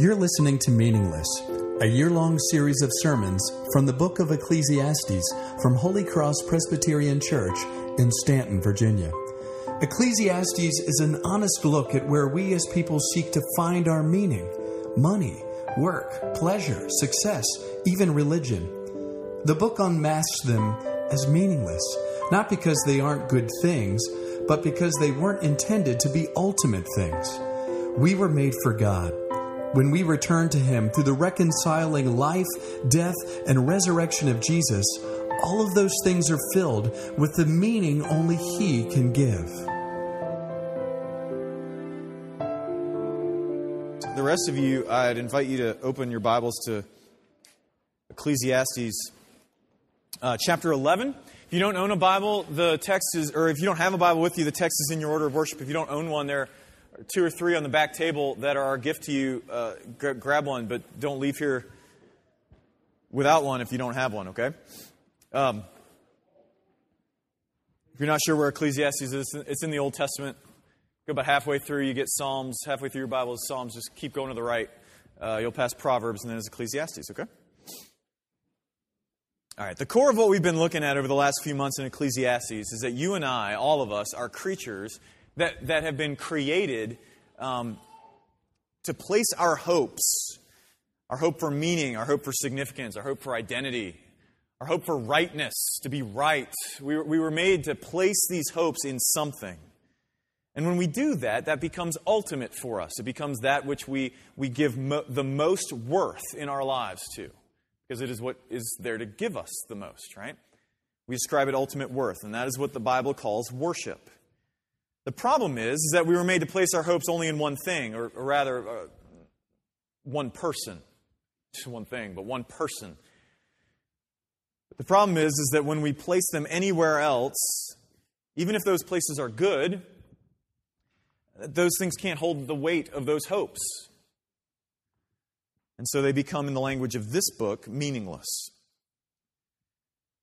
You're listening to Meaningless, a year long series of sermons from the book of Ecclesiastes from Holy Cross Presbyterian Church in Staunton, Virginia. Ecclesiastes is an honest look at where we as people seek to find our meaning money, work, pleasure, success, even religion. The book unmasks them as meaningless, not because they aren't good things, but because they weren't intended to be ultimate things. We were made for God. When we return to Him through the reconciling life, death, and resurrection of Jesus, all of those things are filled with the meaning only He can give. The rest of you, I'd invite you to open your Bibles to Ecclesiastes uh, chapter 11. If you don't own a Bible, the text is, or if you don't have a Bible with you, the text is in your order of worship. If you don't own one, there two or three on the back table that are our gift to you. Uh, g- grab one, but don't leave here without one if you don't have one, okay? Um, if you're not sure where Ecclesiastes is, it's in the Old Testament. Go about halfway through, you get Psalms. Halfway through your Bible is Psalms. Just keep going to the right. Uh, you'll pass Proverbs, and then it's Ecclesiastes, okay? All right, the core of what we've been looking at over the last few months in Ecclesiastes is that you and I, all of us, are creatures that, that have been created um, to place our hopes, our hope for meaning, our hope for significance, our hope for identity, our hope for rightness, to be right. We, we were made to place these hopes in something. And when we do that, that becomes ultimate for us. It becomes that which we, we give mo- the most worth in our lives to because it is what is there to give us the most, right? We describe it ultimate worth, and that is what the Bible calls worship. The problem is, is that we were made to place our hopes only in one thing, or, or rather, uh, one person. Just one thing, but one person. But the problem is, is that when we place them anywhere else, even if those places are good, those things can't hold the weight of those hopes. And so they become, in the language of this book, meaningless.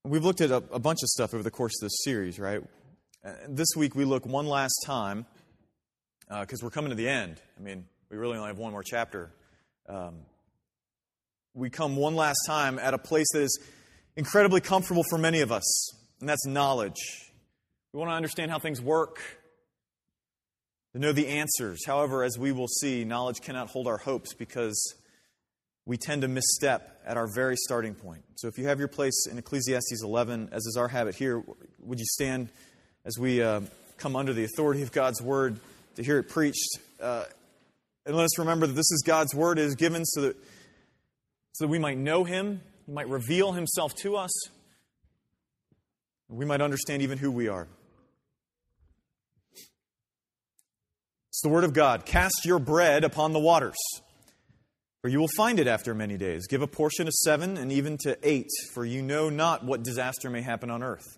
We've looked at a, a bunch of stuff over the course of this series, right? This week we look one last time, because uh, we're coming to the end. I mean, we really only have one more chapter. Um, we come one last time at a place that is incredibly comfortable for many of us, and that's knowledge. We want to understand how things work, to know the answers. However, as we will see, knowledge cannot hold our hopes because we tend to misstep at our very starting point. So if you have your place in Ecclesiastes 11, as is our habit here, would you stand as we uh, come under the authority of God's word to hear it preached? Uh, and let us remember that this is God's word. It is given so that, so that we might know Him, He might reveal Himself to us, we might understand even who we are. It's the word of God. Cast your bread upon the waters for you will find it after many days. Give a portion of seven and even to eight, for you know not what disaster may happen on earth.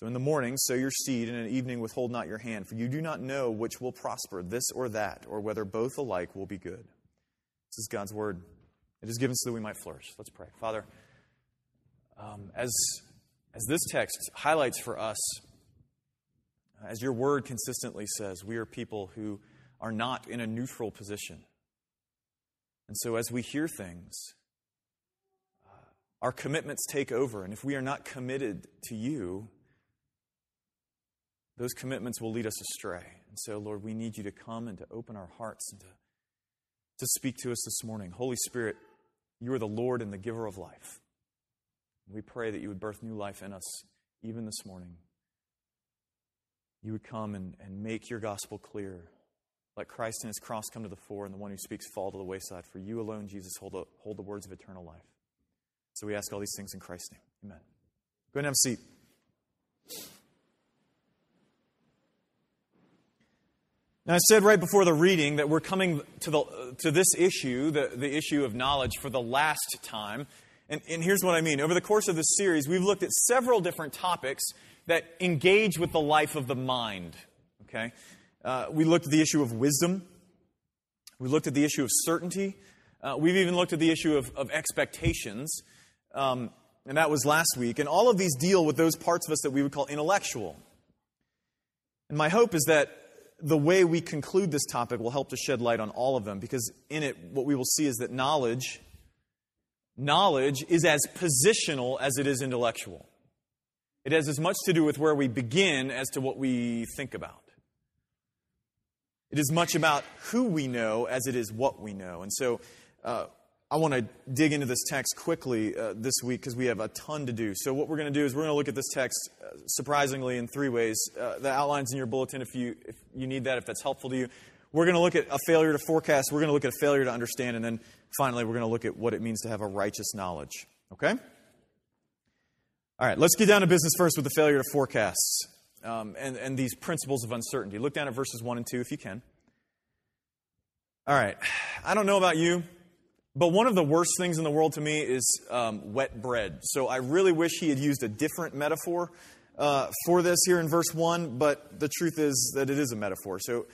So in the morning, sow your seed, and in the evening, withhold not your hand, for you do not know which will prosper, this or that, or whether both alike will be good. This is God's word. It is given so that we might flourish. Let's pray. Father, um, as, as this text highlights for us, as your word consistently says, we are people who are not in a neutral position. And so as we hear things, uh, our commitments take over. And if we are not committed to you, those commitments will lead us astray. And so, Lord, we need you to come and to open our hearts and to, to speak to us this morning. Holy Spirit, you are the Lord and the giver of life. We pray that you would birth new life in us even this morning. You would come and, and make your gospel clear. Let Christ and his cross come to the fore, and the one who speaks fall to the wayside. For you alone, Jesus, hold the, hold the words of eternal life. So we ask all these things in Christ's name. Amen. Go ahead and have a seat. I said right before the reading that we're coming to, the, to this issue, the, the issue of knowledge, for the last time. And, and here's what I mean. Over the course of this series, we've looked at several different topics that engage with the life of the mind. Okay? Uh, we looked at the issue of wisdom. We looked at the issue of certainty. Uh, we've even looked at the issue of, of expectations. Um, and that was last week. And all of these deal with those parts of us that we would call intellectual. And my hope is that the way we conclude this topic will help to shed light on all of them because in it, what we will see is that knowledge, knowledge is as positional as it is intellectual. It has as much to do with where we begin as to what we think about. It is much about who we know as it is what we know. And so uh, I want to dig into this text quickly uh, this week because we have a ton to do. So, what we're going to do is we're going to look at this text uh, surprisingly in three ways. Uh, the outlines in your bulletin, if you, if you need that, if that's helpful to you. We're going to look at a failure to forecast. We're going to look at a failure to understand. And then finally, we're going to look at what it means to have a righteous knowledge. Okay? All right, let's get down to business first with the failure to forecast um, and, and these principles of uncertainty. Look down at verses 1 and 2 if you can. All right, I don't know about you. But one of the worst things in the world to me is um, wet bread. So I really wish he had used a different metaphor uh, for this here in verse 1, but the truth is that it is a metaphor. So,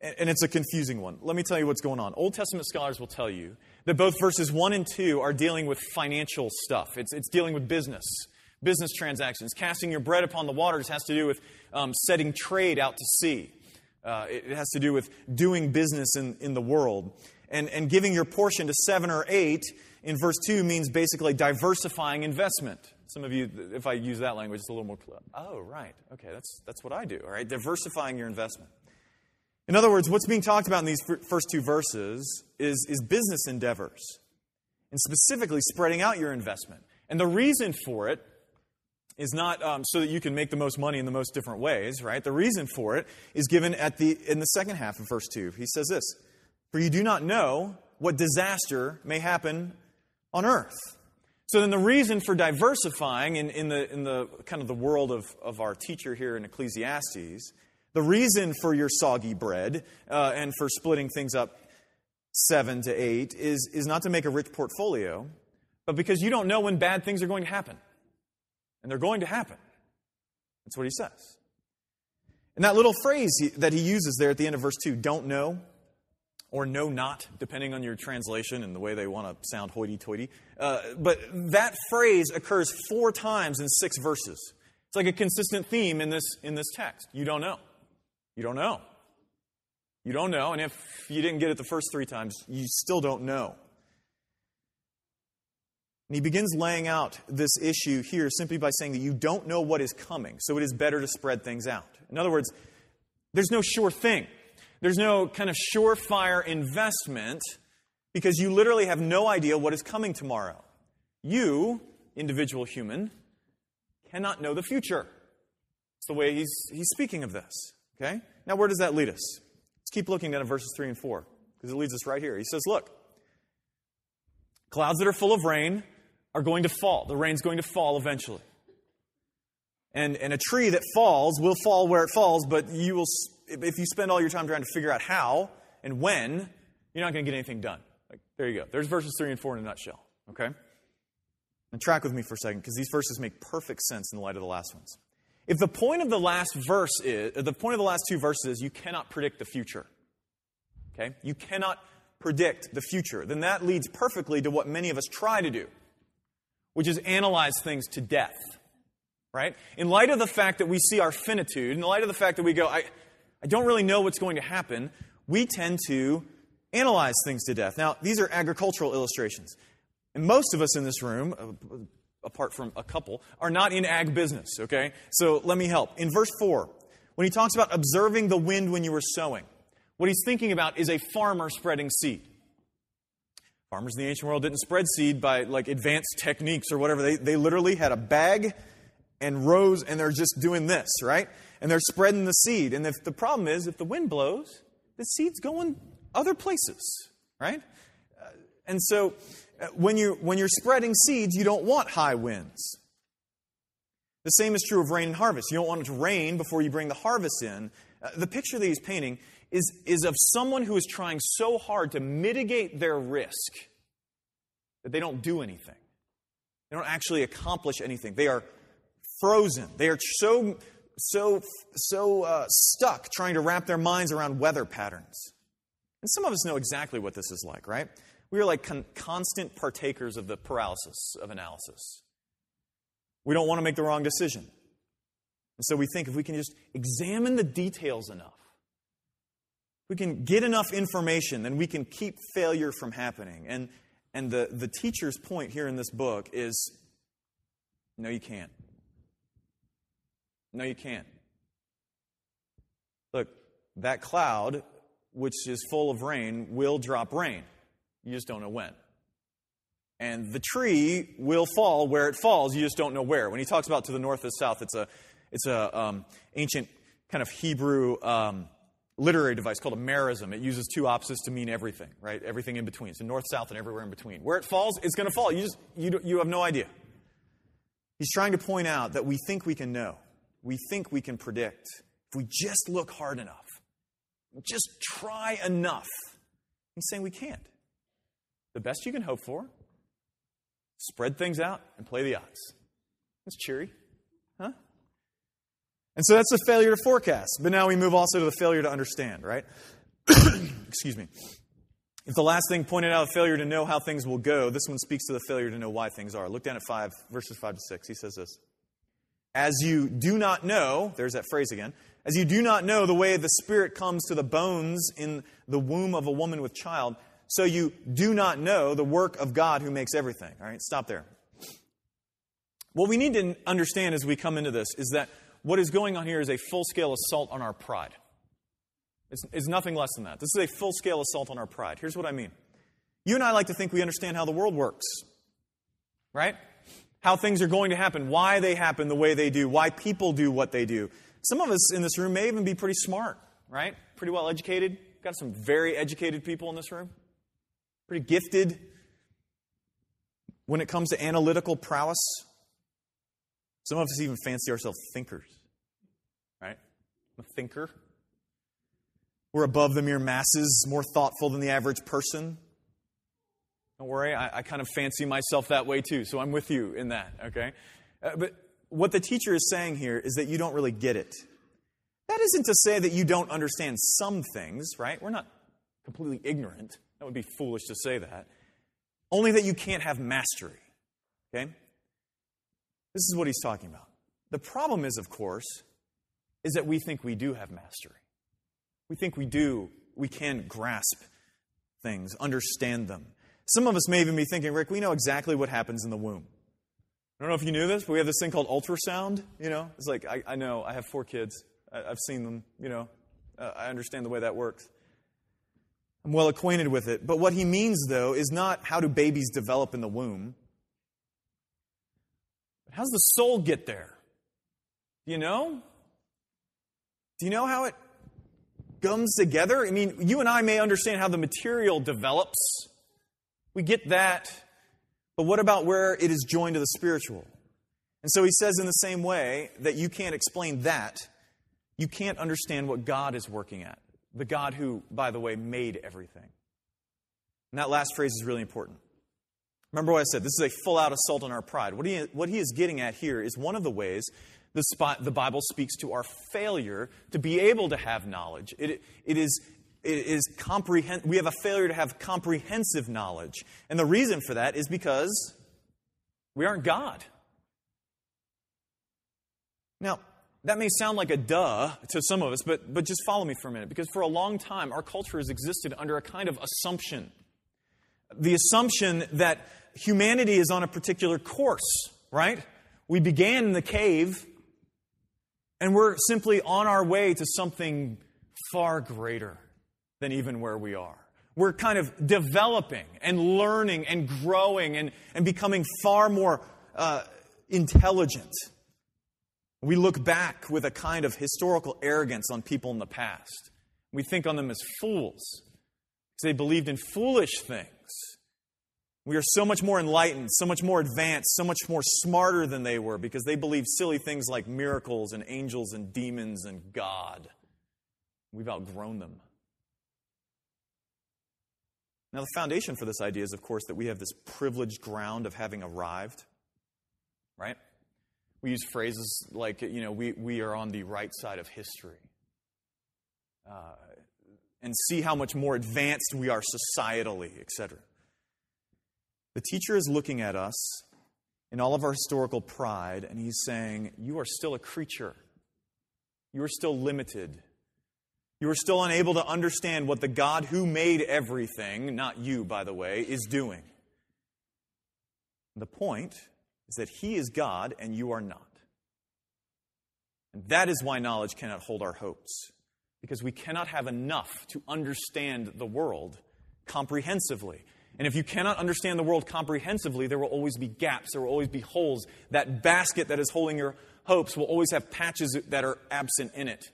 and it's a confusing one. Let me tell you what's going on. Old Testament scholars will tell you that both verses 1 and 2 are dealing with financial stuff, it's, it's dealing with business, business transactions. Casting your bread upon the waters has to do with um, setting trade out to sea. Uh, it, it has to do with doing business in, in the world. And, and giving your portion to seven or eight in verse 2 means basically diversifying investment. Some of you, if I use that language, it's a little more clear. Oh, right. Okay, that's, that's what I do, all right? Diversifying your investment. In other words, what's being talked about in these first two verses is, is business endeavors, and specifically spreading out your investment. And the reason for it is not um, so that you can make the most money in the most different ways, right? The reason for it is given at the, in the second half of verse 2. He says this for you do not know what disaster may happen on earth. So then the reason for diversifying in, in, the, in the kind of the world of, of our teacher here in Ecclesiastes, the reason for your soggy bread uh, and for splitting things up seven to eight is, is not to make a rich portfolio, but because you don't know when bad things are going to happen. And they're going to happen. That's what he says. And that little phrase that he uses there at the end of verse 2, don't know, or know not, depending on your translation and the way they want to sound hoity toity. Uh, but that phrase occurs four times in six verses. It's like a consistent theme in this, in this text. You don't know. You don't know. You don't know. And if you didn't get it the first three times, you still don't know. And he begins laying out this issue here simply by saying that you don't know what is coming, so it is better to spread things out. In other words, there's no sure thing. There's no kind of surefire investment because you literally have no idea what is coming tomorrow. You, individual human, cannot know the future. It's the way he's, he's speaking of this. Okay? Now, where does that lead us? Let's keep looking down at verses 3 and 4 because it leads us right here. He says, Look, clouds that are full of rain are going to fall. The rain's going to fall eventually. And, and a tree that falls will fall where it falls, but you will if you spend all your time trying to figure out how and when, you're not going to get anything done. Like, there you go. There's verses 3 and 4 in a nutshell. Okay? And track with me for a second because these verses make perfect sense in the light of the last ones. If the point of the last verse is, the point of the last two verses is you cannot predict the future, okay? You cannot predict the future, then that leads perfectly to what many of us try to do, which is analyze things to death, right? In light of the fact that we see our finitude, in light of the fact that we go, I, I don't really know what's going to happen, we tend to analyze things to death. Now, these are agricultural illustrations. And most of us in this room, uh, apart from a couple, are not in ag business, okay? So let me help. In verse 4, when he talks about observing the wind when you were sowing, what he's thinking about is a farmer spreading seed. Farmers in the ancient world didn't spread seed by like advanced techniques or whatever. They, they literally had a bag and rows and they're just doing this, right? And they're spreading the seed. And if the problem is, if the wind blows, the seed's going other places, right? Uh, and so uh, when, you, when you're spreading seeds, you don't want high winds. The same is true of rain and harvest. You don't want it to rain before you bring the harvest in. Uh, the picture that he's painting is, is of someone who is trying so hard to mitigate their risk that they don't do anything. They don't actually accomplish anything. They are frozen. They are so, so, so uh, stuck trying to wrap their minds around weather patterns. And some of us know exactly what this is like, right? We are like con- constant partakers of the paralysis of analysis. We don't want to make the wrong decision. And so we think if we can just examine the details enough, we can get enough information, then we can keep failure from happening. And, and the, the teacher's point here in this book is no, you can't. No, you can't. Look, that cloud, which is full of rain, will drop rain. You just don't know when. And the tree will fall where it falls. You just don't know where. When he talks about to the north or south, it's a, it's a um, ancient kind of Hebrew um, literary device called a merism. It uses two opposites to mean everything, right? Everything in between. So north, south, and everywhere in between. Where it falls, it's going to fall. You just you, you have no idea. He's trying to point out that we think we can know. We think we can predict. If we just look hard enough, just try enough. He's saying we can't. The best you can hope for, spread things out and play the odds. That's cheery, huh? And so that's the failure to forecast. But now we move also to the failure to understand, right? Excuse me. If the last thing pointed out a failure to know how things will go, this one speaks to the failure to know why things are. Look down at 5, verses 5 to 6. He says this As you do not know, there's that phrase again, as you do not know the way the Spirit comes to the bones in the womb of a woman with child, so you do not know the work of God who makes everything. All right, stop there. What we need to understand as we come into this is that what is going on here is a full scale assault on our pride. It's, it's nothing less than that. This is a full scale assault on our pride. Here's what I mean. You and I like to think we understand how the world works, right? How things are going to happen, why they happen the way they do, why people do what they do. Some of us in this room may even be pretty smart, right? Pretty well educated. Got some very educated people in this room. Pretty gifted when it comes to analytical prowess. Some of us even fancy ourselves thinkers, right? I'm a thinker. We're above the mere masses, more thoughtful than the average person. Don't worry, I, I kind of fancy myself that way too, so I'm with you in that, okay? Uh, but what the teacher is saying here is that you don't really get it. That isn't to say that you don't understand some things, right? We're not completely ignorant. That would be foolish to say that. Only that you can't have mastery, okay? This is what he's talking about. The problem is, of course, is that we think we do have mastery. We think we do, we can grasp things, understand them. Some of us may even be thinking, Rick, we know exactly what happens in the womb. I don't know if you knew this, but we have this thing called ultrasound. You know, it's like, I, I know, I have four kids. I, have seen them, you know, uh, I understand the way that works. I'm well acquainted with it. But what he means, though, is not how do babies develop in the womb. But how's the soul get there? Do you know? Do you know how it comes together? I mean, you and I may understand how the material develops. We get that. But what about where it is joined to the spiritual? And so he says, in the same way that you can't explain that, you can't understand what God is working at. The God who, by the way, made everything. And that last phrase is really important. Remember what I said. This is a full out assault on our pride. What he, what he is getting at here is one of the ways the, spot, the Bible speaks to our failure to be able to have knowledge. It, it is, is comprehend, we have a failure to have comprehensive knowledge. And the reason for that is because we aren't God. Now, that may sound like a duh to some of us, but, but just follow me for a minute. Because for a long time, our culture has existed under a kind of assumption. The assumption that humanity is on a particular course, right? We began in the cave, and we're simply on our way to something far greater than even where we are. We're kind of developing and learning and growing and, and becoming far more uh, intelligent. We look back with a kind of historical arrogance on people in the past. We think on them as fools because they believed in foolish things. We are so much more enlightened, so much more advanced, so much more smarter than they were because they believed silly things like miracles and angels and demons and God. We've outgrown them. Now, the foundation for this idea is, of course, that we have this privileged ground of having arrived. right? We use phrases like, you know, we, we are on the right side of history. Uh, and see how much more advanced we are societally, etc. The teacher is looking at us in all of our historical pride, and he's saying, You are still a creature. You are still limited. You are still unable to understand what the God who made everything, not you, by the way, is doing. The point is that He is God and you are not. And that is why knowledge cannot hold our hopes, because we cannot have enough to understand the world comprehensively. And if you cannot understand the world comprehensively, there will always be gaps, there will always be holes. That basket that is holding your hopes will always have patches that are absent in it.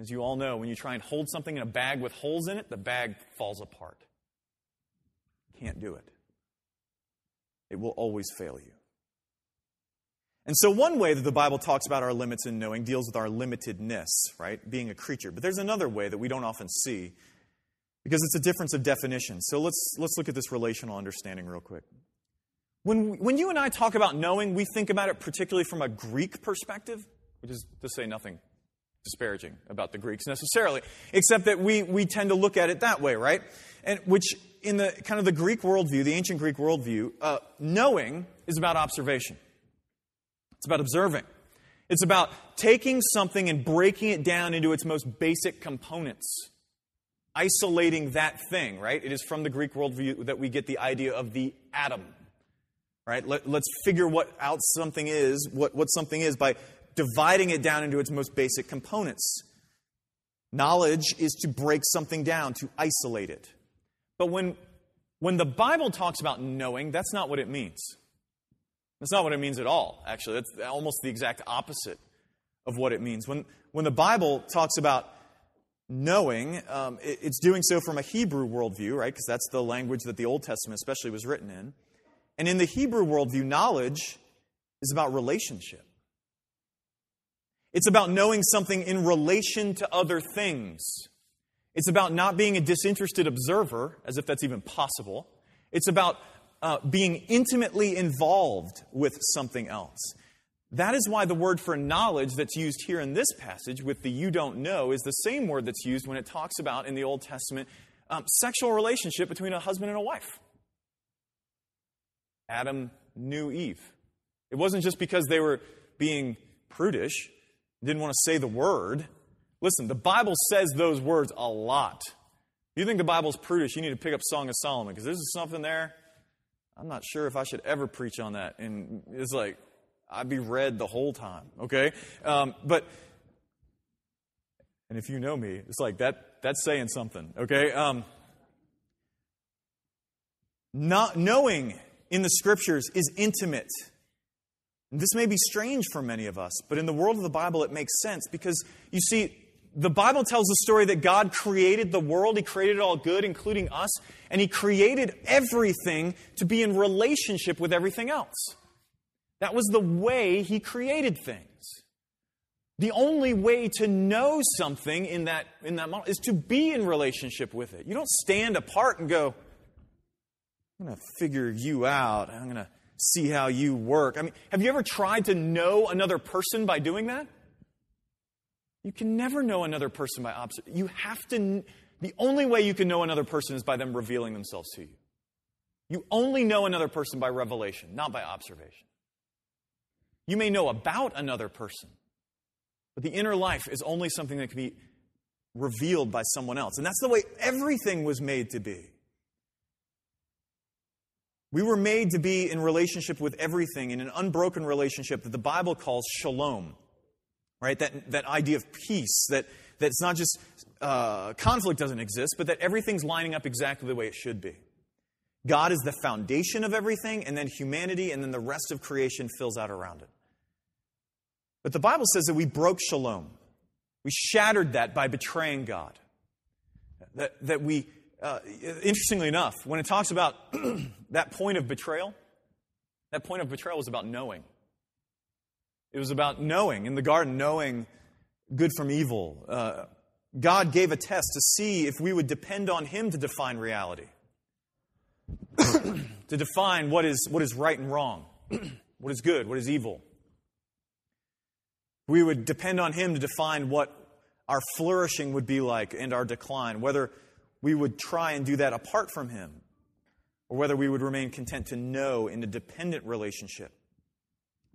As you all know, when you try and hold something in a bag with holes in it, the bag falls apart. Can't do it. It will always fail you. And so, one way that the Bible talks about our limits in knowing deals with our limitedness, right? Being a creature. But there's another way that we don't often see because it's a difference of definition. So, let's, let's look at this relational understanding real quick. When, when you and I talk about knowing, we think about it particularly from a Greek perspective, which is to say nothing disparaging about the Greeks necessarily, except that we, we tend to look at it that way, right? And which, in the kind of the Greek worldview, the ancient Greek worldview, uh, knowing is about observation. It's about observing. It's about taking something and breaking it down into its most basic components, isolating that thing, right? It is from the Greek worldview that we get the idea of the atom, right? Let, us figure what out something is, what, what something is by dividing it down into its most basic components. Knowledge is to break something down, to isolate it. But when, when the Bible talks about knowing, that's not what it means. That's not what it means at all, actually. That's almost the exact opposite of what it means. When, when the Bible talks about knowing, um, it, it's doing so from a Hebrew worldview, right? Because that's the language that the Old Testament especially was written in. And in the Hebrew worldview, knowledge is about relationship. It's about knowing something in relation to other things. It's about not being a disinterested observer, as if that's even possible. It's about uh, being intimately involved with something else. That is why the word for knowledge that's used here in this passage with the you don't know is the same word that's used when it talks about in the Old Testament um, sexual relationship between a husband and a wife. Adam knew Eve. It wasn't just because they were being prudish, didn't want to say the word. Listen, the Bible says those words a lot. If you think the Bible's prudish, you need to pick up Song of Solomon because there's something there. I'm not sure if I should ever preach on that. And it's like, I'd be red the whole time, okay? Um, but, and if you know me, it's like that, that's saying something, okay? Um, not knowing in the scriptures is intimate. This may be strange for many of us, but in the world of the Bible, it makes sense because you see, the Bible tells the story that God created the world. He created all good, including us, and He created everything to be in relationship with everything else. That was the way He created things. The only way to know something in that, in that model is to be in relationship with it. You don't stand apart and go, I'm going to figure you out. I'm going to see how you work. I mean, have you ever tried to know another person by doing that? You can never know another person by observation. You have to, the only way you can know another person is by them revealing themselves to you. You only know another person by revelation, not by observation. You may know about another person, but the inner life is only something that can be revealed by someone else. And that's the way everything was made to be. We were made to be in relationship with everything, in an unbroken relationship that the Bible calls shalom. Right? That, that idea of peace, that, it's not just uh, conflict doesn't exist, but that everything's lining up exactly the way it should be. God is the foundation of everything, and then humanity, and then the rest of creation fills out around it. But the Bible says that we broke shalom. We shattered that by betraying God. That, that we uh, interestingly enough, when it talks about that point of betrayal, that point of betrayal was about knowing. It was about knowing in the garden, knowing good from evil. Uh, God gave a test to see if we would depend on Him to define reality, to define what is, what is right and wrong. what is good, what is evil. We would depend on Him to define what our flourishing would be like and our decline, whether we would try and do that apart from Him, or whether we would remain content to know in a dependent relationship.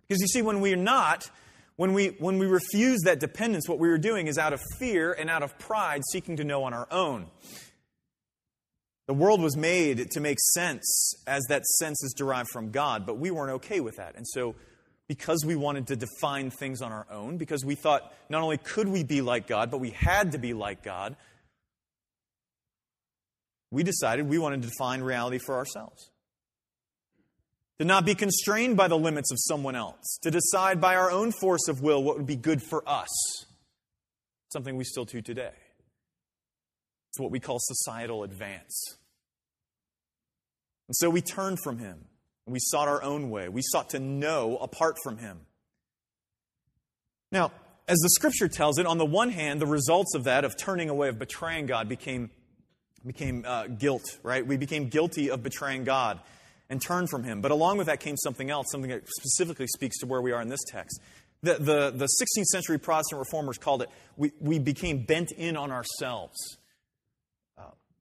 Because you see, when we're not, when we, when we refuse that dependence, what we are doing is out of fear and out of pride seeking to know on our own. The world was made to make sense as that sense is derived from God, but we weren't okay with that. And so, because we wanted to define things on our own, because we thought not only could we be like God, but we had to be like God, we decided we wanted to define reality for ourselves. To not be constrained by the limits of someone else, to decide by our own force of will what would be good for us. Something we still do today. It's what we call societal advance. And so we turned from him and we sought our own way. We sought to know apart from him. Now, as the scripture tells it, on the one hand, the results of that, of turning away, of betraying God, became, became uh, guilt, right? We became guilty of betraying God and turned from him. But along with that came something else, something that specifically speaks to where we are in this text. The, the, the 16th century Protestant reformers called it, we, we became bent in on ourselves.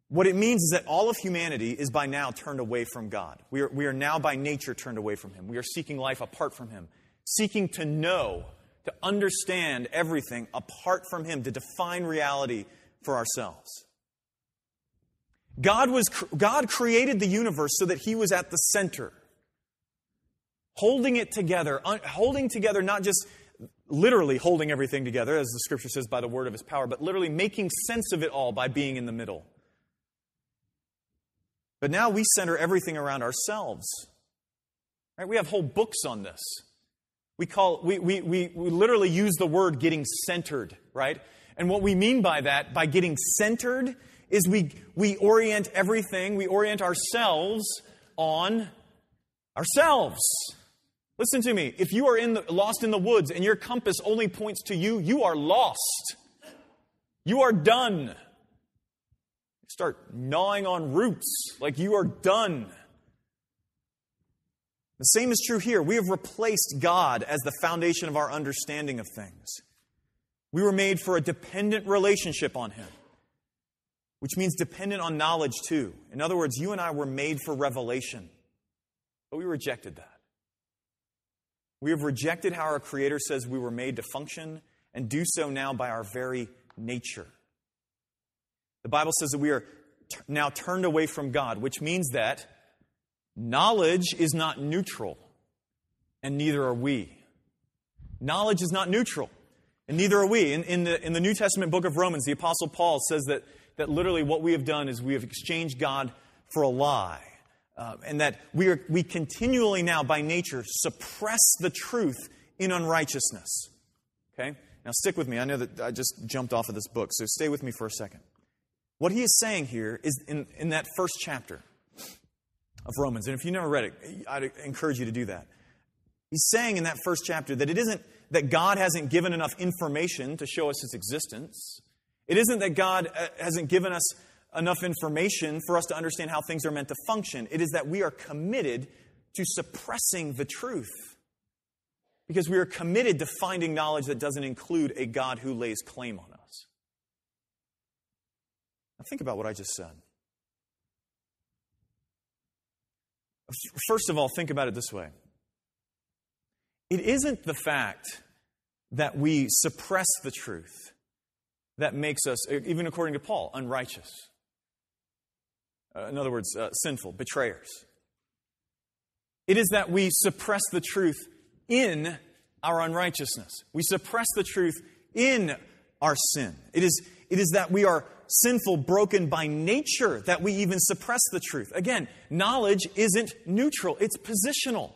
What it means is that all of humanity is by now turned away from God. We are, we are now by nature turned away from Him. We are seeking life apart from Him, seeking to know, to understand everything apart from Him, to define reality for ourselves. God, was, God created the universe so that He was at the center, holding it together, holding together not just literally holding everything together, as the scripture says, by the word of His power, but literally making sense of it all by being in the middle. But now we center everything around ourselves. Right? We have whole books on this. We call we, we, we, we literally use the word getting centered, right? And what we mean by that, by getting centered, is we, we orient everything, we orient ourselves on ourselves. Listen to me. If you are in the, lost in the woods and your compass only points to you, you are lost. You are done start gnawing on roots like you are done. The same is true here. We have replaced God as the foundation of our understanding of things. We were made for a dependent relationship on Him, which means dependent on knowledge too. In other words, you and I were made for revelation, but we rejected that. We have rejected how our Creator says we were made to function and do so now by our very nature. The Bible says that we are t- now turned away from God, which means that knowledge is not neutral, and neither are we. Knowledge is not neutral, and neither are we. In, in, the, in the New Testament book of Romans, the Apostle Paul says that, that literally what we have done is we have exchanged God for a lie. Uh, and that we, are, we continually now, by nature, suppress the truth in unrighteousness. Okay? Now, stick with me. I know that I just jumped off of this book, so stay with me for a second. What he is saying here is in, in that first chapter of Romans, and if you never read it, I'd encourage you to do that. He's saying in that first chapter that it isn't that God hasn't given enough information to show us his existence. It isn't that God uh, hasn't given us enough information for us to understand how things are meant to function. It is that we are committed to suppressing the truth. Because we are committed to finding knowledge that doesn't include a God who lays claim on us. Now, think about what I just said. First of all, think about it this way it isn't the fact that we suppress the truth that makes us, even according to Paul, unrighteous. Uh, in other words, uh, sinful, betrayers. It is that we suppress the truth in our unrighteousness. We suppress the truth in our sin. It is, it is that we are sinful, broken by nature that we even suppress the truth. Again, knowledge isn't neutral, it's positional.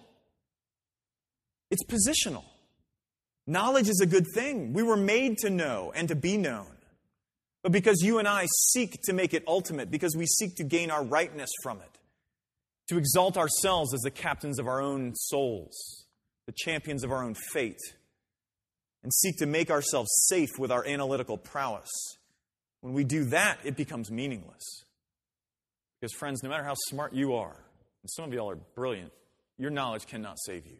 It's positional. Knowledge is a good thing. We were made to know and to be known. But because you and I seek to make it ultimate, because we seek to gain our rightness from it, to exalt ourselves as the captains of our own souls, the champions of our own fate, and seek to make ourselves safe with our analytical prowess, when we do that, it becomes meaningless. Because, friends, no matter how smart you are, and some of y'all are brilliant, your knowledge cannot save you.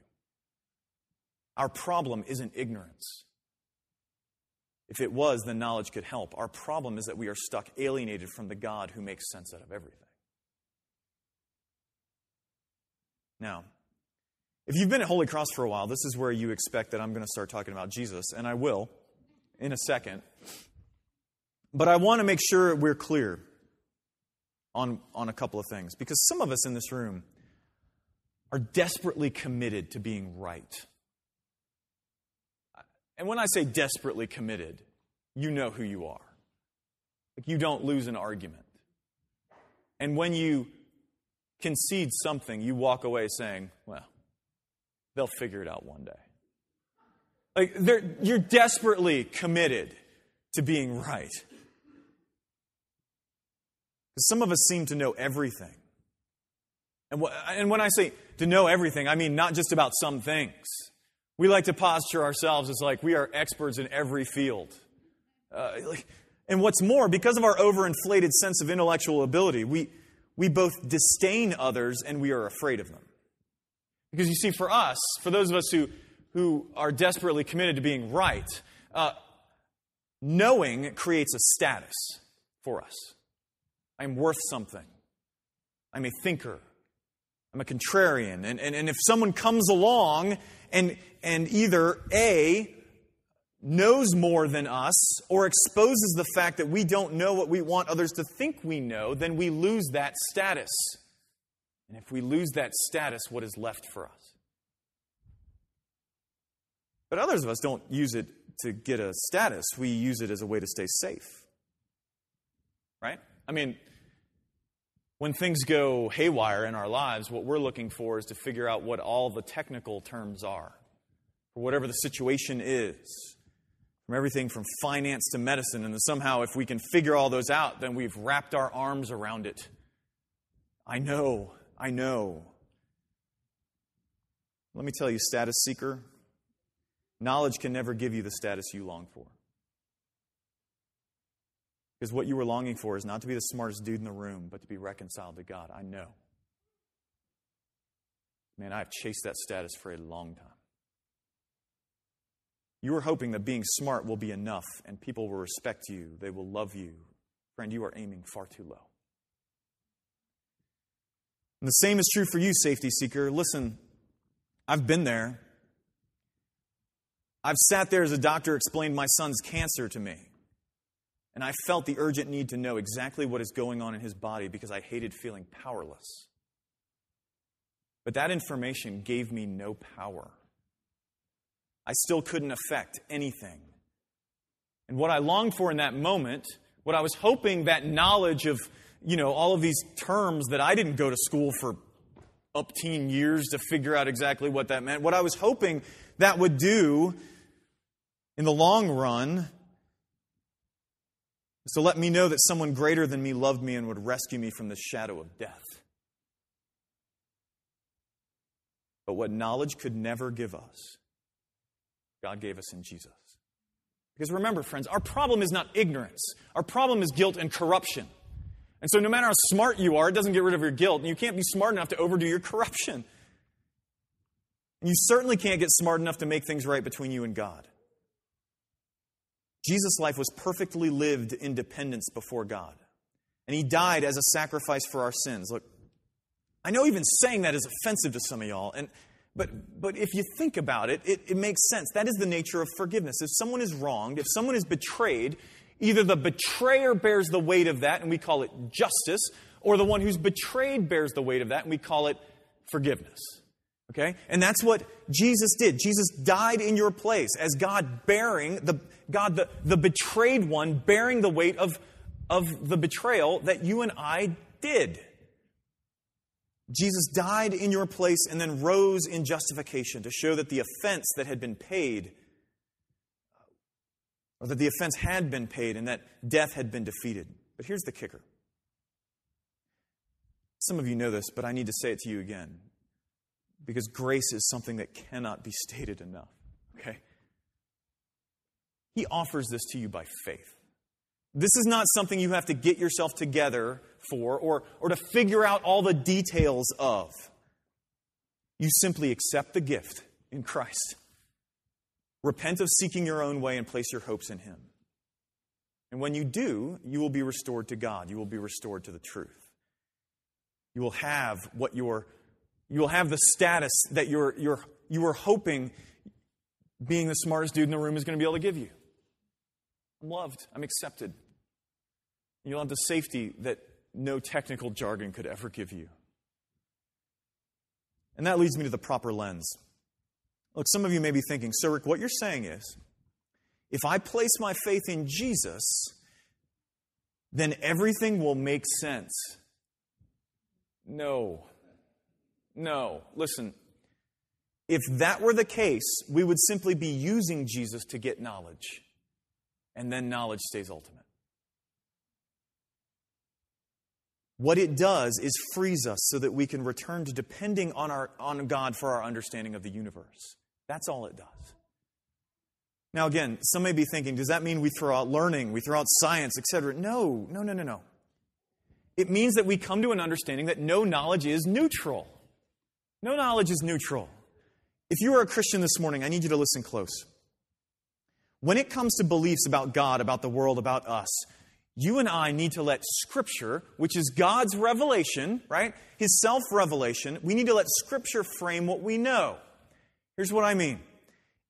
Our problem isn't ignorance. If it was, then knowledge could help. Our problem is that we are stuck alienated from the God who makes sense out of everything. Now, if you've been at Holy Cross for a while, this is where you expect that I'm going to start talking about Jesus, and I will in a second. But I want to make sure we're clear on, on a couple of things, because some of us in this room are desperately committed to being right. And when I say desperately committed, you know who you are. Like you don't lose an argument. And when you concede something, you walk away saying, well, they'll figure it out one day. Like you're desperately committed to being right. Some of us seem to know everything. And, wh- and when I say to know everything, I mean not just about some things. We like to posture ourselves as like we are experts in every field. Uh, and what's more, because of our overinflated sense of intellectual ability, we, we both disdain others and we are afraid of them. Because you see, for us, for those of us who, who are desperately committed to being right, uh, knowing creates a status for us. I'm worth something. I'm a thinker. I'm a contrarian. And, and, and if someone comes along and, and either A, knows more than us or exposes the fact that we don't know what we want others to think we know, then we lose that status. And if we lose that status, what is left for us? But others of us don't use it to get a status, we use it as a way to stay safe. Right? I mean, when things go haywire in our lives, what we're looking for is to figure out what all the technical terms are for whatever the situation is. From everything from finance to medicine, and somehow, if we can figure all those out, then we've wrapped our arms around it. I know, I know. Let me tell you, status seeker, knowledge can never give you the status you long for. Because what you were longing for is not to be the smartest dude in the room, but to be reconciled to God. I know. Man, I've chased that status for a long time. You are hoping that being smart will be enough and people will respect you, they will love you. Friend, you are aiming far too low. And the same is true for you, safety seeker. Listen, I've been there. I've sat there as a doctor explained my son's cancer to me. And I felt the urgent need to know exactly what is going on in his body because I hated feeling powerless. But that information gave me no power. I still couldn't affect anything. And what I longed for in that moment, what I was hoping that knowledge of, you know, all of these terms that I didn't go to school for up teen years to figure out exactly what that meant, what I was hoping that would do in the long run so let me know that someone greater than me loved me and would rescue me from the shadow of death. But what knowledge could never give us, God gave us in Jesus. Because remember, friends, our problem is not ignorance, our problem is guilt and corruption. And so, no matter how smart you are, it doesn't get rid of your guilt, and you can't be smart enough to overdo your corruption. And you certainly can't get smart enough to make things right between you and God. Jesus' life was perfectly lived in dependence before God. And he died as a sacrifice for our sins. Look, I know even saying that is offensive to some of y'all, and, but, but if you think about it, it, it makes sense. That is the nature of forgiveness. If someone is wronged, if someone is betrayed, either the betrayer bears the weight of that, and we call it justice, or the one who's betrayed bears the weight of that, and we call it forgiveness. Okay? And that's what Jesus did. Jesus died in your place as God bearing the God, the, the betrayed one, bearing the weight of, of the betrayal that you and I did. Jesus died in your place and then rose in justification to show that the offense that had been paid, or that the offense had been paid and that death had been defeated. But here's the kicker. Some of you know this, but I need to say it to you again because grace is something that cannot be stated enough. Okay? He offers this to you by faith. This is not something you have to get yourself together for or, or to figure out all the details of. You simply accept the gift in Christ. Repent of seeking your own way and place your hopes in Him. And when you do, you will be restored to God. You will be restored to the truth. You will have what you're, you will have the status that you're, you're, you were hoping being the smartest dude in the room is going to be able to give you. I'm loved. I'm accepted. You'll have the safety that no technical jargon could ever give you. And that leads me to the proper lens. Look, some of you may be thinking, so Rick, what you're saying is if I place my faith in Jesus, then everything will make sense. No. No. Listen, if that were the case, we would simply be using Jesus to get knowledge, and then knowledge stays ultimate. What it does is frees us so that we can return to depending on, our, on God for our understanding of the universe. That's all it does. Now, again, some may be thinking, does that mean we throw out learning, we throw out science, etc.? No, no, no, no, no. It means that we come to an understanding that no knowledge is neutral. No knowledge is neutral. If you are a Christian this morning, I need you to listen close. When it comes to beliefs about God, about the world, about us, you and I need to let Scripture, which is God's revelation, right? His self revelation, we need to let Scripture frame what we know. Here's what I mean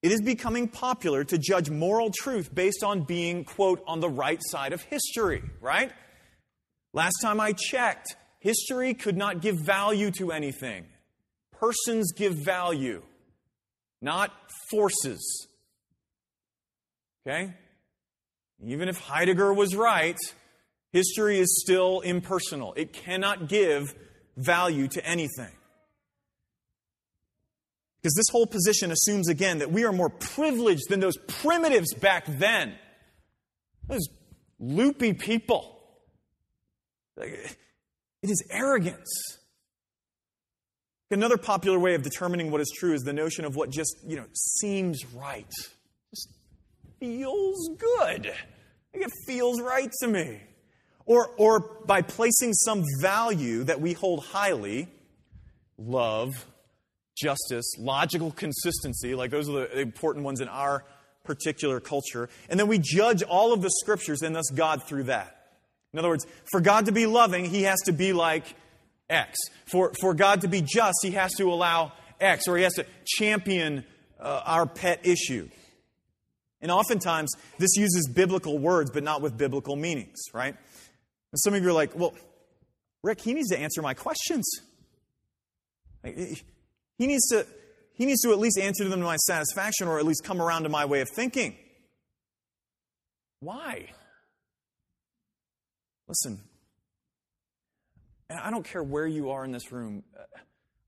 it is becoming popular to judge moral truth based on being, quote, on the right side of history, right? Last time I checked, history could not give value to anything. Persons give value, not forces. Okay? Even if Heidegger was right, history is still impersonal. It cannot give value to anything. Because this whole position assumes again that we are more privileged than those primitives back then. Those loopy people. It is arrogance. Another popular way of determining what is true is the notion of what just, you know, seems right Just feels good. It feels right to me. Or, or by placing some value that we hold highly, love, justice, logical consistency, like those are the important ones in our particular culture. And then we judge all of the scriptures and thus God through that. In other words, for God to be loving, he has to be like X. For, for God to be just, he has to allow X, or he has to champion uh, our pet issue. And oftentimes, this uses biblical words, but not with biblical meanings, right? And some of you are like, well, Rick, he needs to answer my questions. He needs to, he needs to at least answer them to my satisfaction or at least come around to my way of thinking. Why? Listen, I don't care where you are in this room uh,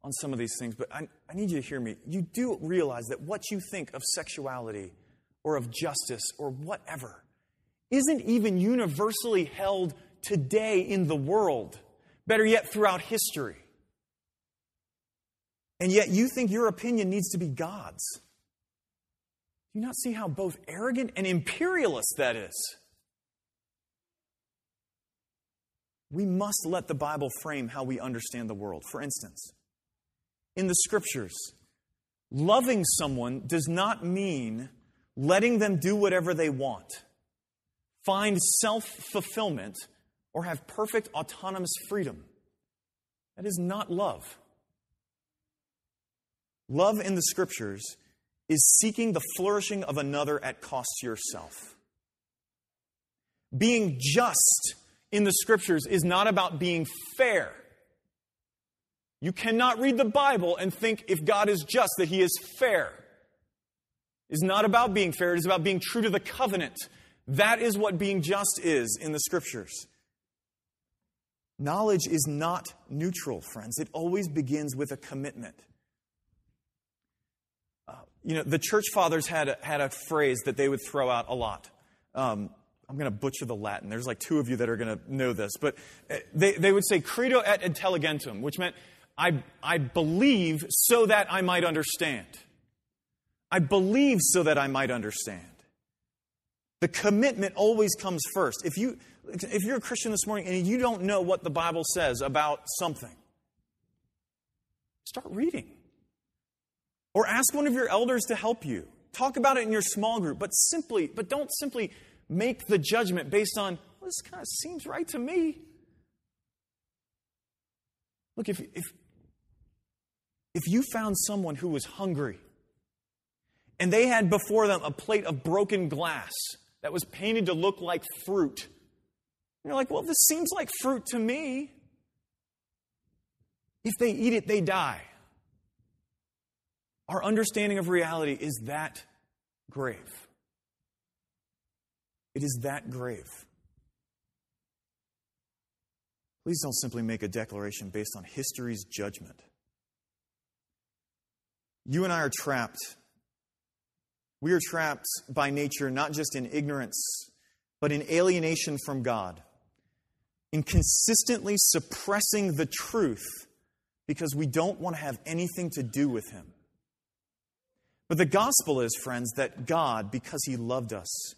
on some of these things, but I, I need you to hear me. You do realize that what you think of sexuality or of justice or whatever isn't even universally held today in the world, better yet, throughout history. And yet you think your opinion needs to be God's. Do you not see how both arrogant and imperialist that is? We must let the Bible frame how we understand the world. For instance, in the scriptures, loving someone does not mean letting them do whatever they want, find self fulfillment, or have perfect autonomous freedom. That is not love. Love in the scriptures is seeking the flourishing of another at cost to yourself. Being just in the scriptures is not about being fair. You cannot read the Bible and think if God is just that he is fair is not about being fair, it is about being true to the covenant. That is what being just is in the scriptures. Knowledge is not neutral, friends. It always begins with a commitment. Uh, you know, the church fathers had a, had a phrase that they would throw out a lot. Um, I'm going to butcher the Latin. There's like two of you that are going to know this. But uh, they, they would say credo et intelligentum, which meant I, I believe so that I might understand. I believe so that I might understand. The commitment always comes first. If, you, if you're a Christian this morning and you don't know what the Bible says about something, start reading. Or ask one of your elders to help you. talk about it in your small group, but simply, but don't simply make the judgment based on, well, this kind of seems right to me. Look, if, if, if you found someone who was hungry and they had before them a plate of broken glass that was painted to look like fruit, you're like, well, this seems like fruit to me. If they eat it, they die. Our understanding of reality is that grave. It is that grave. Please don't simply make a declaration based on history's judgment. You and I are trapped. We are trapped by nature not just in ignorance, but in alienation from God, in consistently suppressing the truth because we don't want to have anything to do with Him. But the gospel is, friends, that God, because He loved us,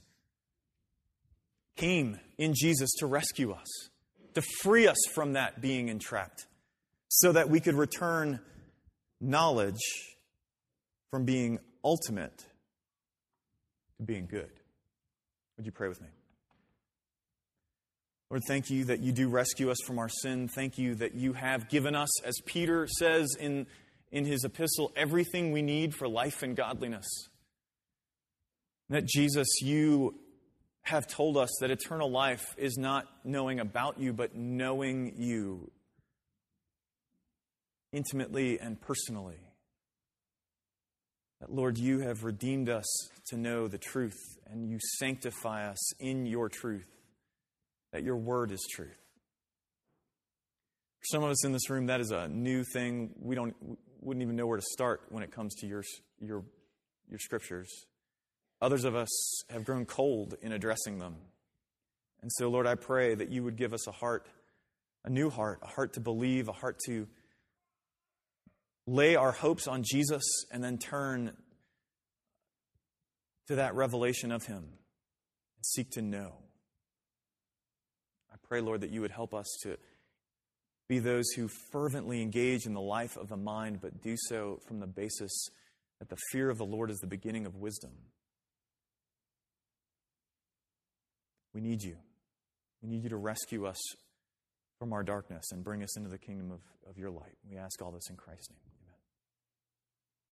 came in Jesus to rescue us, to free us from that being entrapped, so that we could return knowledge from being ultimate to being good. Would you pray with me? Lord, thank you that you do rescue us from our sin. Thank you that you have given us, as Peter says in, in his epistle, everything we need for life and godliness. That Jesus, you have told us that eternal life is not knowing about you, but knowing you intimately and personally. That, Lord, you have redeemed us to know the truth, and you sanctify us in your truth, that your word is truth. For some of us in this room, that is a new thing. We don't, wouldn't even know where to start when it comes to your, your, your scriptures. Others of us have grown cold in addressing them. And so, Lord, I pray that you would give us a heart, a new heart, a heart to believe, a heart to lay our hopes on Jesus and then turn to that revelation of Him and seek to know. I pray, Lord, that you would help us to be those who fervently engage in the life of the mind, but do so from the basis that the fear of the Lord is the beginning of wisdom. We need you. We need you to rescue us from our darkness and bring us into the kingdom of, of your light. We ask all this in Christ's name.